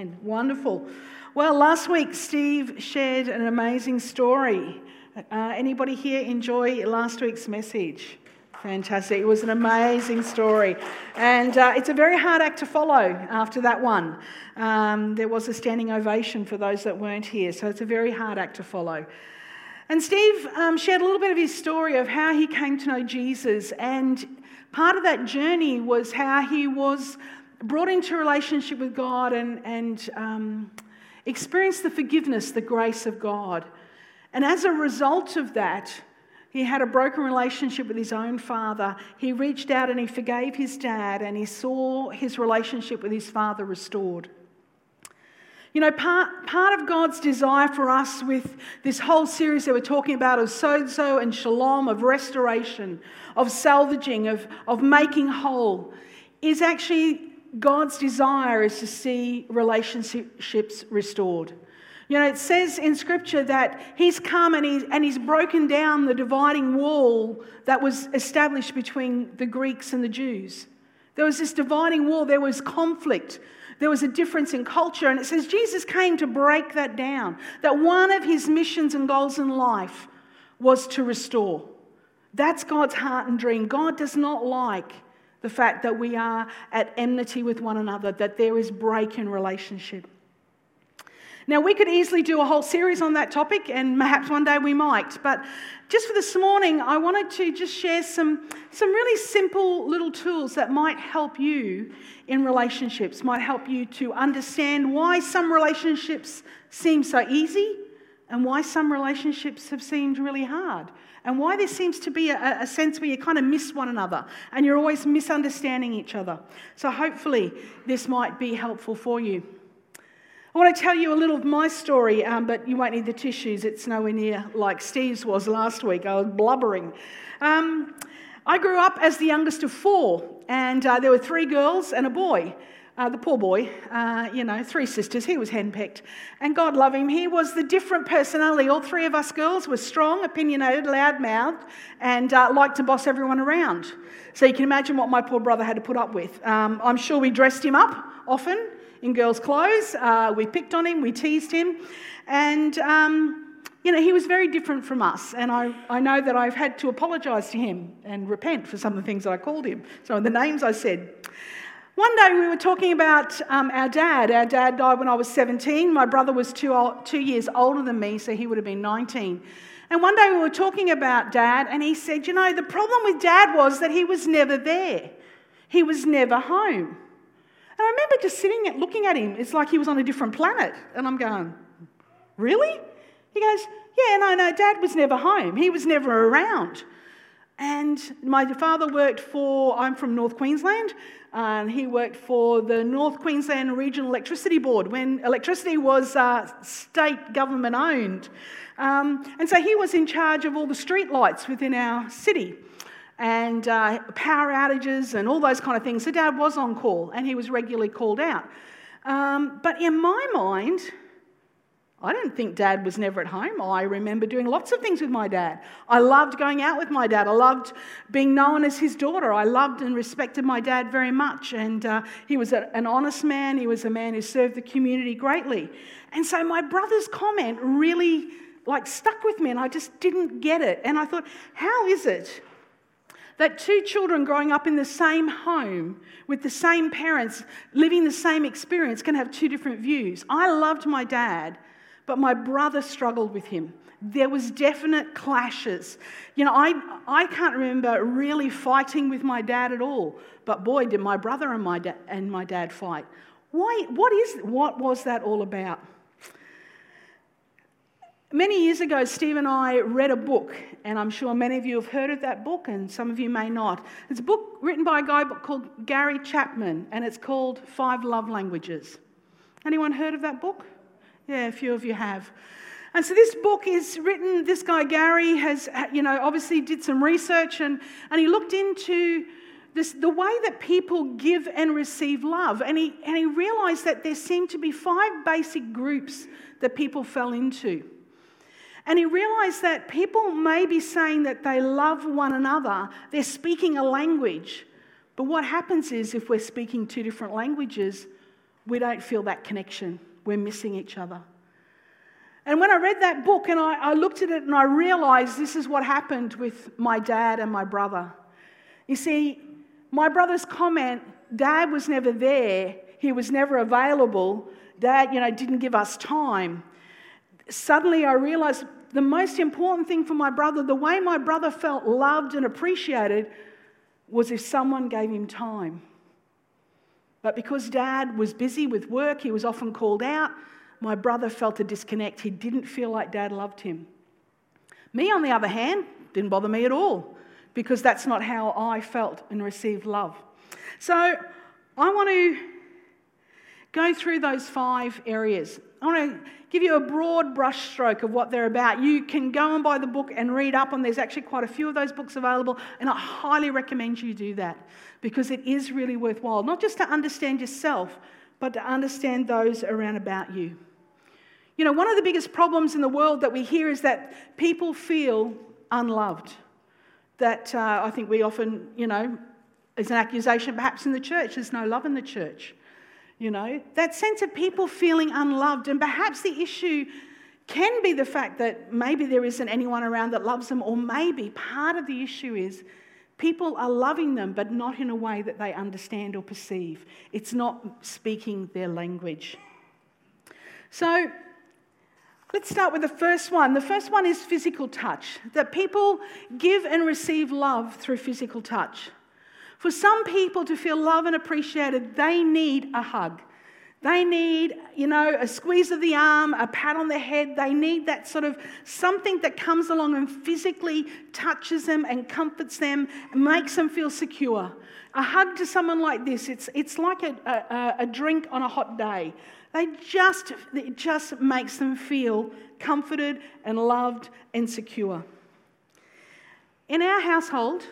Amen. Wonderful. Well, last week Steve shared an amazing story. Uh, anybody here enjoy last week's message? Fantastic. It was an amazing story. And uh, it's a very hard act to follow after that one. Um, there was a standing ovation for those that weren't here, so it's a very hard act to follow. And Steve um, shared a little bit of his story of how he came to know Jesus. And part of that journey was how he was brought into relationship with God and, and um, experienced the forgiveness, the grace of God. And as a result of that, he had a broken relationship with his own father. He reached out and he forgave his dad, and he saw his relationship with his father restored. You know, part, part of God's desire for us with this whole series that we're talking about of sozo and shalom, of restoration, of salvaging, of, of making whole, is actually God's desire is to see relationships restored. You know, it says in Scripture that He's come and, he, and He's broken down the dividing wall that was established between the Greeks and the Jews. There was this dividing wall, there was conflict, there was a difference in culture. And it says Jesus came to break that down, that one of His missions and goals in life was to restore. That's God's heart and dream. God does not like the fact that we are at enmity with one another, that there is break in relationship. Now, we could easily do a whole series on that topic, and perhaps one day we might. But just for this morning, I wanted to just share some, some really simple little tools that might help you in relationships, might help you to understand why some relationships seem so easy and why some relationships have seemed really hard and why there seems to be a, a, sense where you kind of miss one another and you're always misunderstanding each other. So, hopefully, this might be helpful for you. I want to tell you a little of my story, um, but you won't need the tissues. It's nowhere near like Steve's was last week. I was blubbering. Um, I grew up as the youngest of four, and uh, there were three girls and a boy. Uh, the poor boy, uh, you know, three sisters, he was henpecked. And God love him, he was the different personality. All three of us girls were strong, opinionated, loud mouthed, and uh, liked to boss everyone around. So you can imagine what my poor brother had to put up with. Um, I'm sure we dressed him up often in girls' clothes, uh, we picked on him, we teased him, and. Um, you know, he was very different from us, and I, I know that I've had to apologise to him and repent for some of the things I called him, some of the names I said. One day we were talking about um, our dad. Our dad died when I was 17. My brother was two, old, two years older than me, so he would have been 19. And one day we were talking about dad, and he said, You know, the problem with dad was that he was never there, he was never home. And I remember just sitting and looking at him. It's like he was on a different planet. And I'm going, Really? He goes, Yeah, no, no, dad was never home. He was never around. And my father worked for, I'm from North Queensland, and he worked for the North Queensland Regional Electricity Board when electricity was uh, state government owned. Um, and so he was in charge of all the street lights within our city and uh, power outages and all those kind of things. So dad was on call and he was regularly called out. Um, but in my mind, I don't think dad was never at home. I remember doing lots of things with my dad. I loved going out with my dad. I loved being known as his daughter. I loved and respected my dad very much. And uh, he was a, an honest man. He was a man who served the community greatly. And so my brother's comment really like stuck with me and I just didn't get it. And I thought, how is it that two children growing up in the same home with the same parents, living the same experience, can have two different views? I loved my dad but my brother struggled with him. There was definite clashes. You know, I, I can't remember really fighting with my dad at all, but boy, did my brother and my, da- and my dad fight. Why, what, is, what was that all about? Many years ago, Steve and I read a book, and I'm sure many of you have heard of that book, and some of you may not. It's a book written by a guy called Gary Chapman, and it's called Five Love Languages. Anyone heard of that book? Yeah, a few of you have. And so this book is written, this guy Gary has, you know, obviously did some research and, and he looked into this, the way that people give and receive love. And he, and he realized that there seemed to be five basic groups that people fell into. And he realized that people may be saying that they love one another, they're speaking a language. But what happens is if we're speaking two different languages, we don't feel that connection. We're missing each other. And when I read that book and I, I looked at it and I realized this is what happened with my dad and my brother. You see, my brother's comment, Dad was never there, he was never available, Dad, you know, didn't give us time. Suddenly I realized the most important thing for my brother, the way my brother felt loved and appreciated, was if someone gave him time. But because dad was busy with work, he was often called out, my brother felt a disconnect. He didn't feel like dad loved him. Me, on the other hand, didn't bother me at all because that's not how I felt and received love. So I want to go through those five areas. I want to give you a broad brushstroke of what they're about. You can go and buy the book and read up on. There's actually quite a few of those books available, and I highly recommend you do that because it is really worthwhile, not just to understand yourself, but to understand those around about you. You know, one of the biggest problems in the world that we hear is that people feel unloved. That uh, I think we often, you know, is an accusation perhaps in the church. There's no love in the church. You know, that sense of people feeling unloved, and perhaps the issue can be the fact that maybe there isn't anyone around that loves them, or maybe part of the issue is people are loving them, but not in a way that they understand or perceive. It's not speaking their language. So, Let's start with the first one. The first one is physical touch, that people give and receive love through physical touch. For some people to feel loved and appreciated, they need a hug. They need, you know, a squeeze of the arm, a pat on the head. They need that sort of something that comes along and physically touches them and comforts them and makes them feel secure. A hug to someone like this, it's, it's like a, a, a drink on a hot day. They just, it just makes them feel comforted and loved and secure. In our household,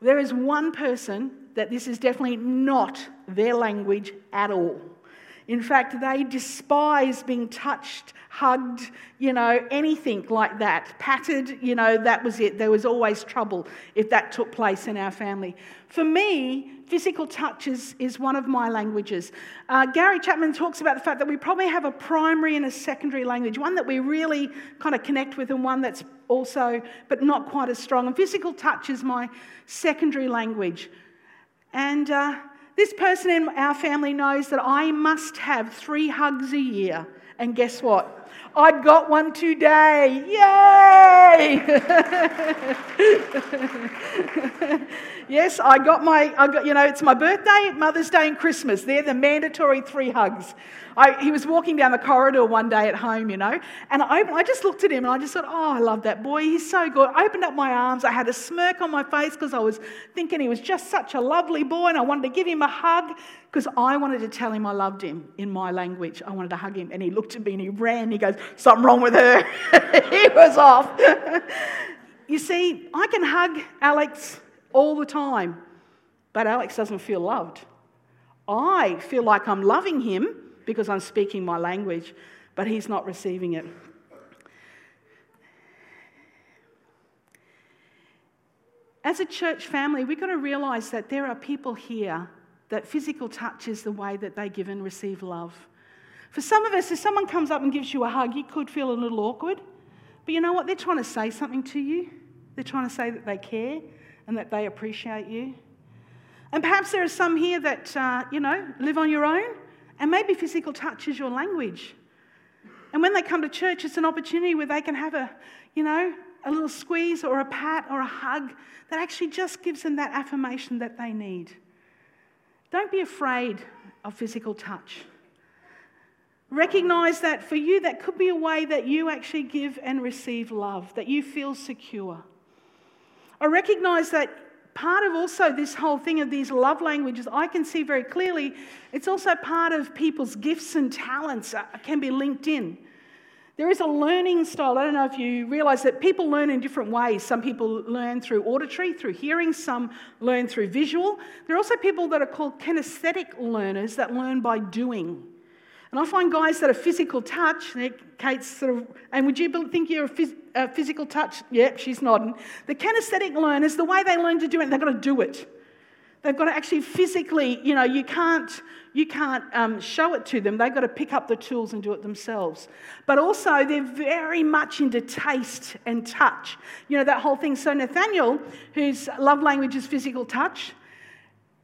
there is one person that this is definitely not their language at all. In fact, they despise being touched, hugged, you know, anything like that. Patted, you know, that was it. There was always trouble if that took place in our family. For me, physical touch is, is one of my languages. Uh, Gary Chapman talks about the fact that we probably have a primary and a secondary language, one that we really kind of connect with and one that's also, but not quite as strong. And physical touch is my secondary language. And uh, this person in our family knows that I must have three hugs a year. And guess what? I got one today. Yay! yes, I got my, I got, you know, it's my birthday, Mother's Day, and Christmas. They're the mandatory three hugs. I, he was walking down the corridor one day at home, you know, and I, opened, I just looked at him and I just thought, oh, I love that boy. He's so good. I opened up my arms. I had a smirk on my face because I was thinking he was just such a lovely boy and I wanted to give him a hug because I wanted to tell him I loved him in my language. I wanted to hug him. And he looked at me and he ran. He goes, something wrong with her. he was off. you see, I can hug Alex all the time, but Alex doesn't feel loved. I feel like I'm loving him because I'm speaking my language, but he's not receiving it. As a church family, we've got to realize that there are people here that physical touch is the way that they give and receive love. For some of us, if someone comes up and gives you a hug, you could feel a little awkward. But you know what? They're trying to say something to you. They're trying to say that they care and that they appreciate you. And perhaps there are some here that, uh, you know, live on your own and maybe physical touch is your language. And when they come to church, it's an opportunity where they can have a, you know, a little squeeze or a pat or a hug that actually just gives them that affirmation that they need. Don't be afraid of physical touch. Recognize that for you, that could be a way that you actually give and receive love, that you feel secure. I recognize that part of also this whole thing of these love languages, I can see very clearly, it's also part of people's gifts and talents uh, can be linked in. There is a learning style. I don't know if you realize that people learn in different ways. Some people learn through auditory, through hearing, some learn through visual. There are also people that are called kinesthetic learners that learn by doing. And I find guys that are physical touch, Kate's sort of, and would you think you're a, phys, a physical touch? Yep, she's nodding. The kinesthetic learners, the way they learn to do it, they've got to do it. They've got to actually physically, you know, you can't, you can't um, show it to them. They've got to pick up the tools and do it themselves. But also, they're very much into taste and touch. You know, that whole thing. So, Nathaniel, whose love language is physical touch,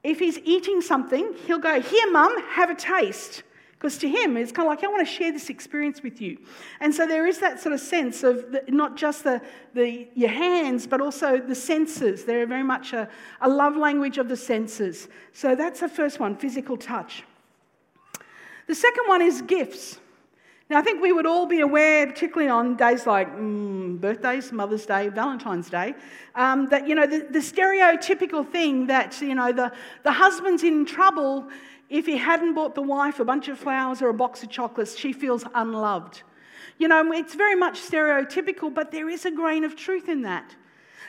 if he's eating something, he'll go, Here, mum, have a taste. Because to him, it's kind of like, I want to share this experience with you. And so there is that sort of sense of the, not just the, the, your hands, but also the senses. They're very much a, a love language of the senses. So that's the first one physical touch. The second one is gifts. Now, I think we would all be aware, particularly on days like mm, birthdays, Mother's Day, Valentine's Day, um, that, you know, the, the, stereotypical thing that, you know, the, the husband's in trouble if he hadn't bought the wife a bunch of flowers or a box of chocolates, she feels unloved. You know, it's very much stereotypical, but there is a grain of truth in that.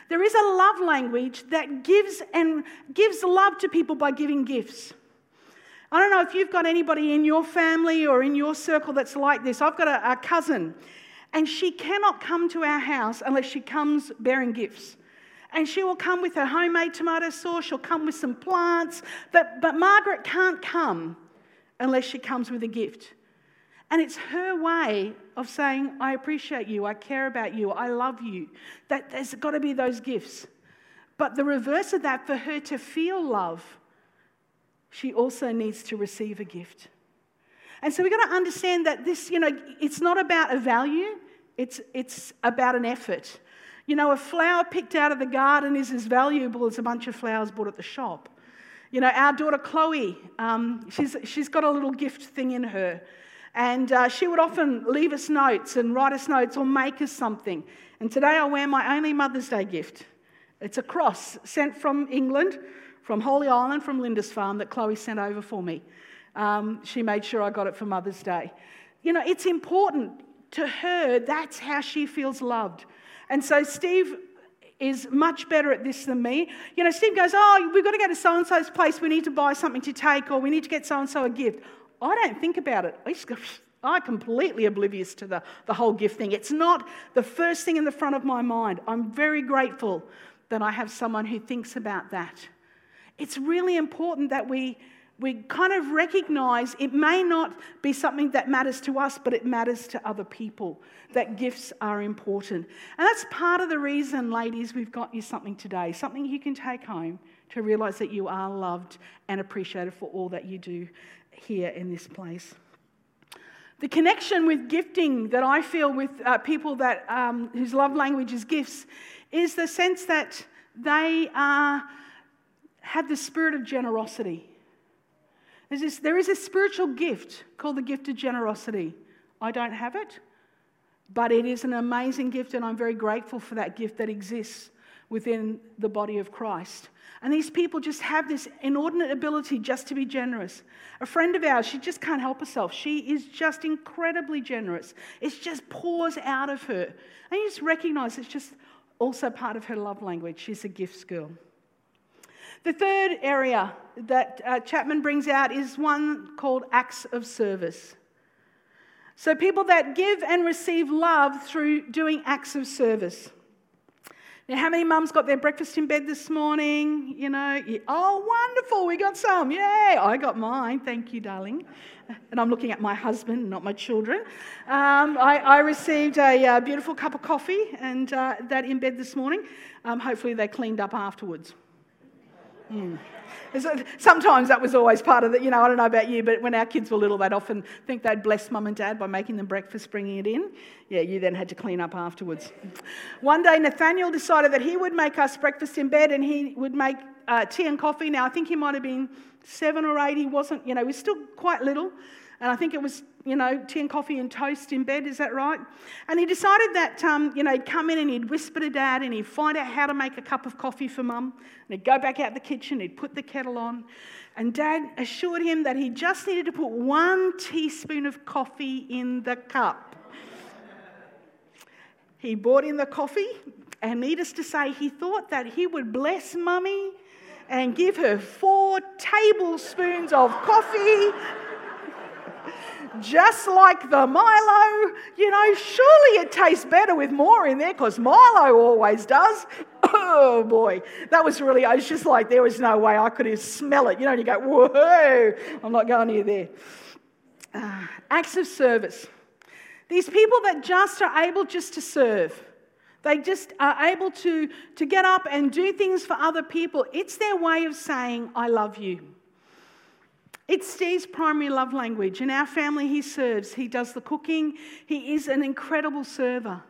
There is a love language that gives and gives love to people by giving gifts. I don't know if you've got anybody in your family or in your circle that's like this. I've got a, a cousin, and she cannot come to our house unless she comes bearing gifts. And she will come with her homemade tomato sauce, she'll come with some plants. But, but Margaret can't come unless she comes with a gift. And it's her way of saying, I appreciate you, I care about you, I love you. That there's got to be those gifts. But the reverse of that, for her to feel love, she also needs to receive a gift. And so we've got to understand that this, you know, it's not about a value, it's, it's about an effort. You know, a flower picked out of the garden is as valuable as a bunch of flowers bought at the shop. You know, our daughter Chloe, um, she's, she's got a little gift thing in her. And uh, she would often leave us notes and write us notes or make us something. And today I wear my only Mother's Day gift. It's a cross sent from England, from Holy Island, from Lindisfarne that Chloe sent over for me. Um, she made sure I got it for Mother's Day. You know, it's important to her, that's how she feels loved. And so Steve is much better at this than me. You know, Steve goes, Oh, we've got to go to so and so's place. We need to buy something to take, or we need to get so and so a gift. I don't think about it. I just go, I'm completely oblivious to the, the whole gift thing. It's not the first thing in the front of my mind. I'm very grateful that I have someone who thinks about that. It's really important that we we kind of recognize it may not be something that matters to us, but it matters to other people, that gifts are important. And that's part of the reason, ladies, we've got you something today, something you can take home to realize that you are loved and appreciated for all that you do here in this place. The connection with gifting that I feel with uh, people that, um, whose love language is gifts is the sense that they have the spirit of generosity. This, there is a spiritual gift called the gift of generosity. I don't have it, but it is an amazing gift, and I'm very grateful for that gift that exists within the body of Christ. And these people just have this inordinate ability just to be generous. A friend of ours, she just can't help herself. She is just incredibly generous. It just pours out of her. And you just recognize it's just also part of her love language. She's a gifts girl. The third area that uh, Chapman brings out is one called acts of service. So, people that give and receive love through doing acts of service. Now, how many mums got their breakfast in bed this morning? You know, oh, wonderful, we got some. Yay, I got mine. Thank you, darling. And I'm looking at my husband, not my children. Um, I, I, received a, a, uh, beautiful cup of coffee and uh, that in bed this morning. Um, hopefully, they cleaned up afterwards. Mm. Sometimes that was always part of it. You know, I don't know about you, but when our kids were little, they'd often think they'd bless mum and dad by making them breakfast, bringing it in. Yeah, you then had to clean up afterwards. One day, Nathaniel decided that he would make us breakfast in bed and he would make uh, tea and coffee. Now, I think he might have been seven or eight. He wasn't, you know, he was still quite little. And I think it was, you know, tea and coffee and toast in bed, is that right? And he decided that, um, you know, he'd come in and he'd whisper to dad and he'd find out how to make a cup of coffee for mum. And he'd go back out the kitchen, he'd put the kettle on. And dad assured him that he just needed to put one teaspoon of coffee in the cup. He brought in the coffee, and needless to say, he thought that he would bless mummy and give her four tablespoons of coffee just like the Milo. You know, surely it tastes better with more in there because Milo always does. oh boy, that was really, I was just like, there was no way I could smell it. You know, you go, whoa, I'm not going near there. Uh, acts of service. These people that just are able just to serve. They just are able to, to get up and do things for other people. It's their way of saying, I love you. It's Steve's primary love language. In our family, he serves, he does the cooking, he is an incredible server.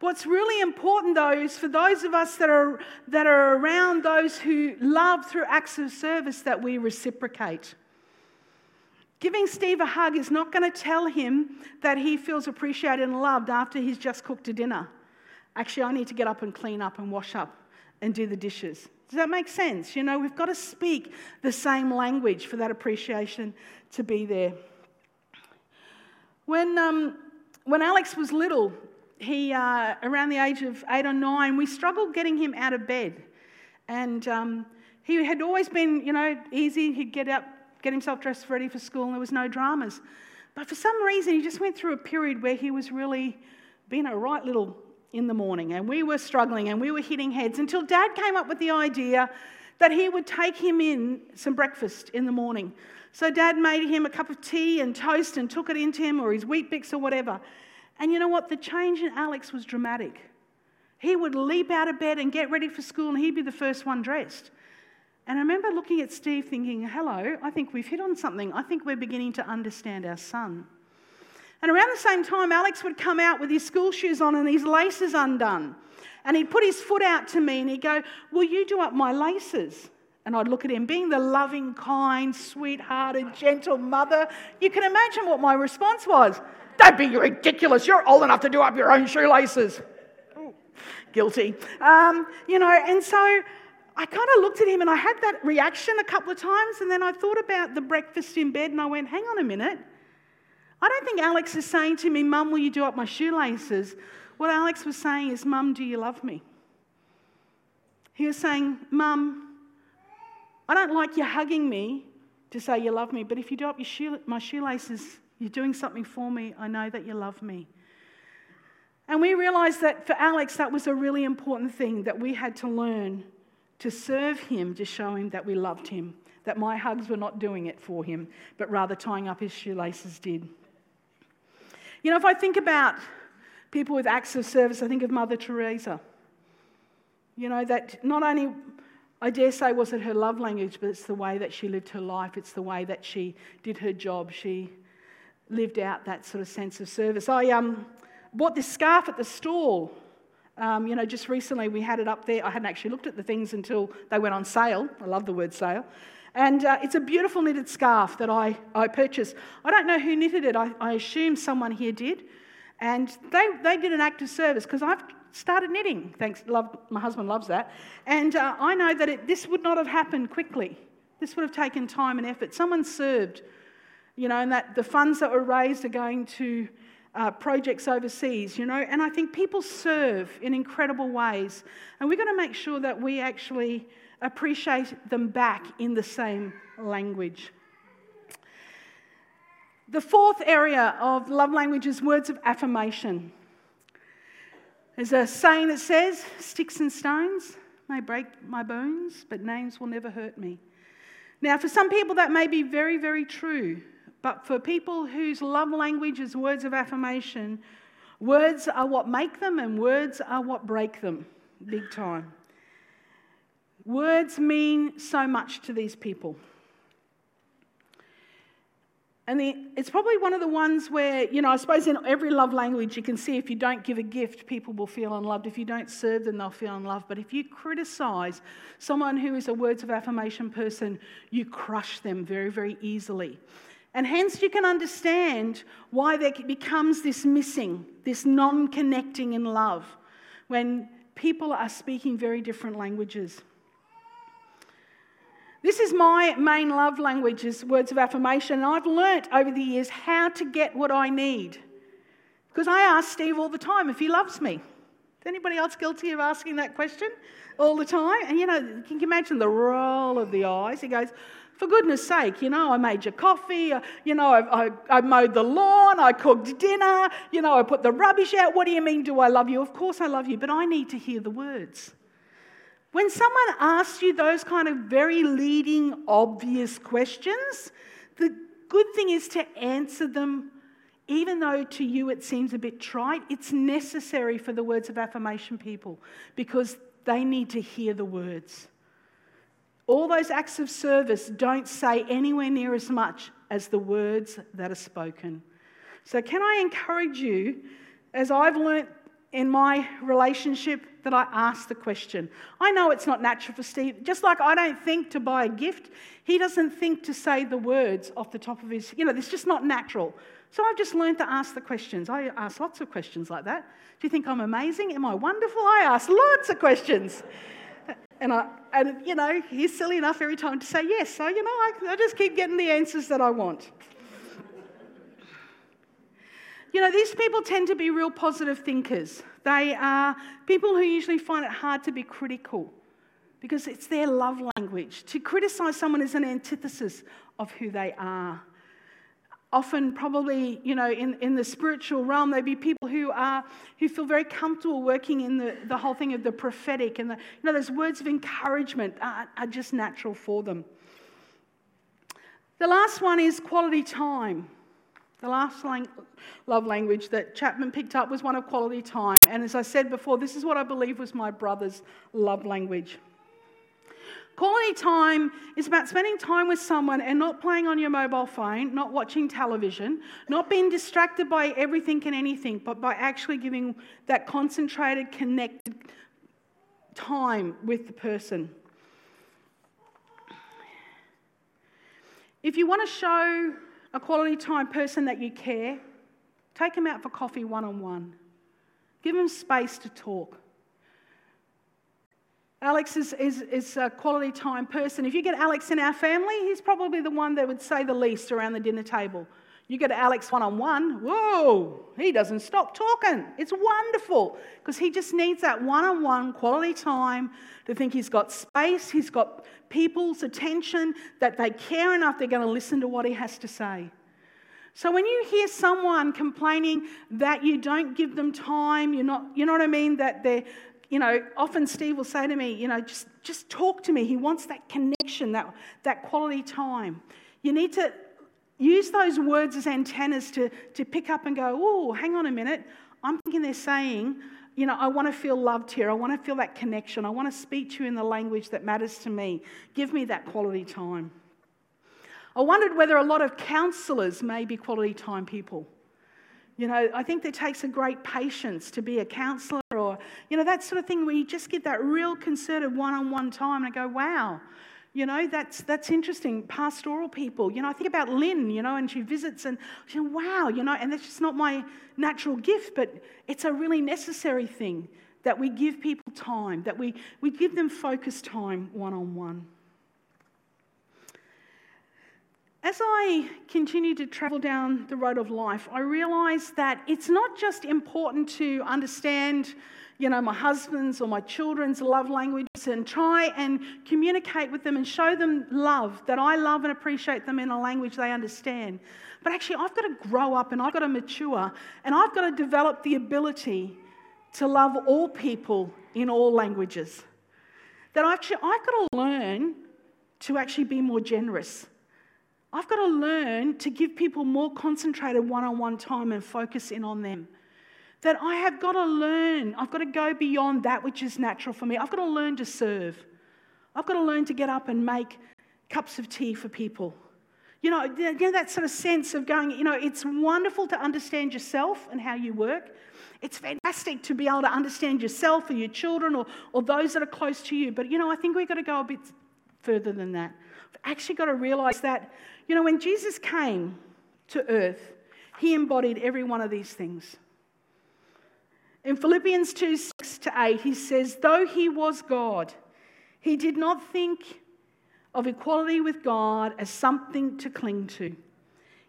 What's really important, though, is for those of us that are, that are around those who love through acts of service that we reciprocate. Giving Steve a hug is not going to tell him that he feels appreciated and loved after he's just cooked a dinner. Actually, I need to get up and clean up and wash up and do the dishes. Does that make sense? You know, we've got to speak the same language for that appreciation to be there. When, um, when Alex was little, he, uh, around the age of eight or nine, we struggled getting him out of bed. And um, he had always been, you know, easy. He'd get up, get himself dressed ready for school, and there was no dramas. But for some reason, he just went through a period where he was really being a right little in the morning, and we were struggling and we were hitting heads until dad came up with the idea that he would take him in some breakfast in the morning. So dad made him a cup of tea and toast and took it into him or his Weet-Bix or whatever. And you know what? The change in Alex was dramatic. He would leap out of bed and get ready for school, and he'd be the first one dressed. And I remember looking at Steve thinking, hello, I think we've hit on something. I think we're beginning to understand our son. And around the same time, Alex would come out with his school shoes on and his laces undone. And he'd put his foot out to me and he'd go, Will you do up my laces? And I'd look at him, being the loving, kind, sweethearted, gentle mother. You can imagine what my response was. Don't be ridiculous. You're old enough to do up your own shoelaces. Guilty. Um, you know, and so I kind of looked at him and I had that reaction a couple of times. And then I thought about the breakfast in bed and I went, hang on a minute. I don't think Alex is saying to me, Mum, will you do up my shoelaces? What Alex was saying is, Mum, do you love me? He was saying, Mum, I don't like you hugging me to say you love me, but if you do up shoe, my shoelaces, you're doing something for me. I know that you love me. And we realized that for Alex, that was a really important thing that we had to learn to serve him, to show him that we loved him, that my hugs were not doing it for him, but rather tying up his shoelaces did. You know, if I think about people with acts of service, I think of Mother Teresa. You know, that not only, I dare say, was it her love language, but it's the way that she lived her life, it's the way that she did her job. She lived out that sort of sense of service. I um, bought this scarf at the stall. Um, you know, just recently we had it up there. I hadn't actually looked at the things until they went on sale. I love the word sale. And uh, it's a beautiful knitted scarf that I, I purchased. I don't know who knitted it, I, I assume someone here did. And they, they did an act of service because I've started knitting. Thanks, love, my husband loves that. And uh, I know that it, this would not have happened quickly. This would have taken time and effort. Someone served, you know, and that the funds that were raised are going to uh, projects overseas, you know. And I think people serve in incredible ways. And we've got to make sure that we actually appreciate them back in the same language. The fourth area of love language is words of affirmation. There's a saying that says, Sticks and stones may break my bones, but names will never hurt me. Now, for some people, that may be very, very true. But for people whose love language is words of affirmation, words are what make them and words are what break them, big time. Words mean so much to these people. And the, it's probably one of the ones where, you know, I suppose in every love language you can see if you don't give a gift, people will feel unloved. If you don't serve them, they'll feel unloved. But if you criticize someone who is a words of affirmation person, you crush them very, very easily. And hence you can understand why there becomes this missing, this non connecting in love when people are speaking very different languages. This is my main love language is words of affirmation. And I've learnt over the years how to get what I need. Because I ask Steve all the time if he loves me. Is anybody else guilty of asking that question all the time? And you know, can you imagine the roll of the eyes? He goes, for goodness sake, you know, I made you coffee, you know, I, I, I, mowed the lawn, I cooked dinner, you know, I put the rubbish out. What do you mean, do I love you? Of course I love you, but I need to hear the words. When someone asks you those kind of very leading, obvious questions, the good thing is to answer them, even though to you it seems a bit trite. It's necessary for the words of affirmation people because they need to hear the words. All those acts of service don't say anywhere near as much as the words that are spoken. So, can I encourage you, as I've learnt in my relationship, that I ask the question? I know it's not natural for Steve, just like I don't think to buy a gift, he doesn't think to say the words off the top of his, you know, it's just not natural. So I've just learned to ask the questions. I ask lots of questions like that. Do you think I'm amazing? Am I wonderful? I ask lots of questions. And, I, and you know, he's silly enough every time to say yes. So, you know, I, I just keep getting the answers that I want. You know, these people tend to be real positive thinkers. They are people who usually find it hard to be critical because it's their love language. To criticize someone is an antithesis of who they are often probably you know in, in the spiritual realm there'd be people who are who feel very comfortable working in the, the whole thing of the prophetic and the, you know those words of encouragement are, are just natural for them the last one is quality time the last lang- love language that chapman picked up was one of quality time and as i said before this is what i believe was my brother's love language Quality time is about spending time with someone and not playing on your mobile phone, not watching television, not being distracted by everything and anything, but by actually giving that concentrated, connected time with the person. If you want to show a quality time person that you care, take them out for coffee one on one. Give them space to talk. Alex is, is, is, a quality time person. If you get Alex in our family, he's probably the one that would say the least around the dinner table. You get Alex one on one, whoa, he doesn't stop talking. It's wonderful because he just needs that one on one quality time to think he's got space, he's got people's attention, that they care enough they're going to listen to what he has to say. So when you hear someone complaining that you don't give them time, you're not, you know what I mean, that they're you know, often Steve will say to me, you know, just, just talk to me. He wants that connection, that, that quality time. You need to use those words as antennas to, to pick up and go, oh, hang on a minute. I'm thinking they're saying, you know, I want to feel loved here. I want to feel that connection. I want to speak to you in the language that matters to me. Give me that quality time. I wondered whether a lot of counselors may be quality time people. You know, I think there takes a great patience to be a counselor or, you know, that sort of thing where you just get that real concerted one on one time and I go, wow, you know, that's, that's interesting. Pastoral people, you know, I think about Lynn, you know, and she visits and she wow, you know, and that's just not my natural gift, but it's a really necessary thing that we give people time, that we, we give them focused time one on one. As I continue to travel down the road of life, I realize that it's not just important to understand, you know, my husband's or my children's love languages and try and communicate with them and show them love, that I love and appreciate them in a language they understand. But actually, I've got to grow up and I've got to mature and I've got to develop the ability to love all people in all languages. That actually, I've got to learn to actually be more generous I've got to learn to give people more concentrated one on one time and focus in on them. That I have got to learn, I've got to go beyond that which is natural for me. I've got to learn to serve. I've got to learn to get up and make cups of tea for people. You know, you know, that sort of sense of going, you know, it's wonderful to understand yourself and how you work. It's fantastic to be able to understand yourself or your children or, or those that are close to you. But, you know, I think we've got to go a bit further than that. We've actually got to realize that you know, when Jesus came to earth, he embodied every one of these things. In Philippians 2 6 to 8, he says, Though he was God, he did not think of equality with God as something to cling to.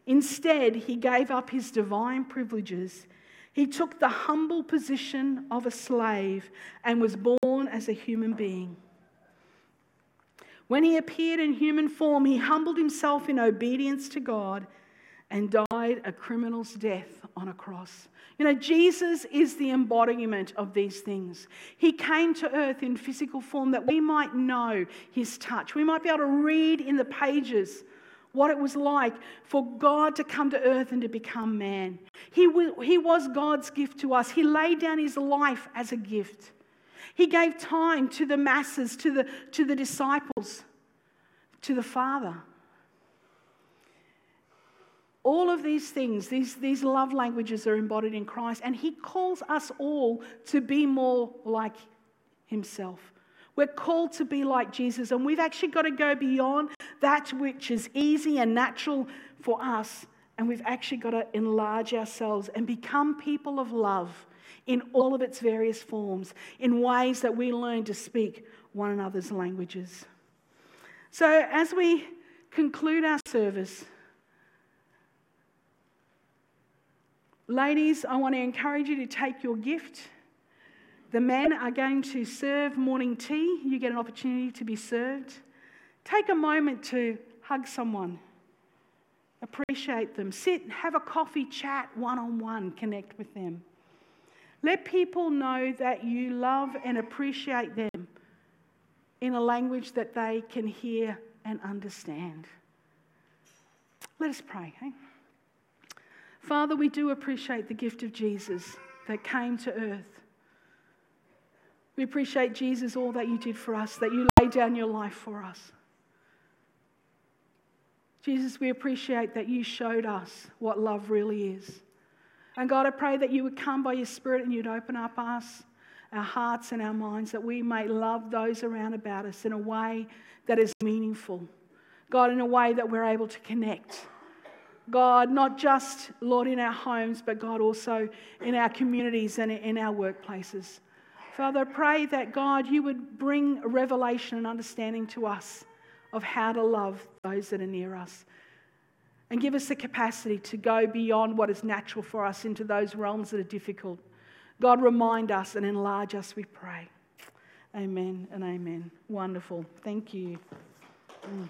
Instead, he gave up his divine privileges. He took the humble position of a slave and was born as a human being. When he appeared in human form, he humbled himself in obedience to God and died died a criminal's death on a cross. You know, Jesus is the embodiment of these things. He came to earth in physical form that we might know his touch. We might be able to read in the pages what it was like for God to come to earth and to become man. He was, he was God's gift to us. He laid down his life as a gift. He gave time to the masses, to the, to the disciples, to the Father. All of these things, these, these love languages are embodied in Christ, and He calls us all to be more like Himself. We're called to be like Jesus, and we've actually got to go beyond that which is easy and natural for us, and we've actually got to enlarge ourselves and become people of love in all of its various forms, in ways that we learn to speak one another's languages. So, as we conclude our service, Ladies, I want to encourage you to take your gift. The men are going to serve morning tea. You get an opportunity to be served. Take a moment to hug someone, appreciate them, sit, have a coffee, chat one on one, connect with them. Let people know that you love and appreciate them in a language that they can hear and understand. Let us pray. Father, we do appreciate the gift of Jesus that came to earth. We appreciate, Jesus, all that you did for us, that you laid down your life for us. Jesus, we appreciate that you showed us what love really is. And God, I pray that you would come by your Spirit and you'd open up us, our hearts and our minds, that we may love those around about us in a way that is meaningful. God, in a way that we're able to connect God, not just, Lord, in our homes, but God, also in our communities and in our workplaces. Father, I pray that God, you would bring revelation and understanding to us of how to love those that are near us. And give us the capacity to go beyond what is natural for us into those realms that are difficult. God, remind us and enlarge us, we pray. Amen and amen. Wonderful. Thank you. Mm.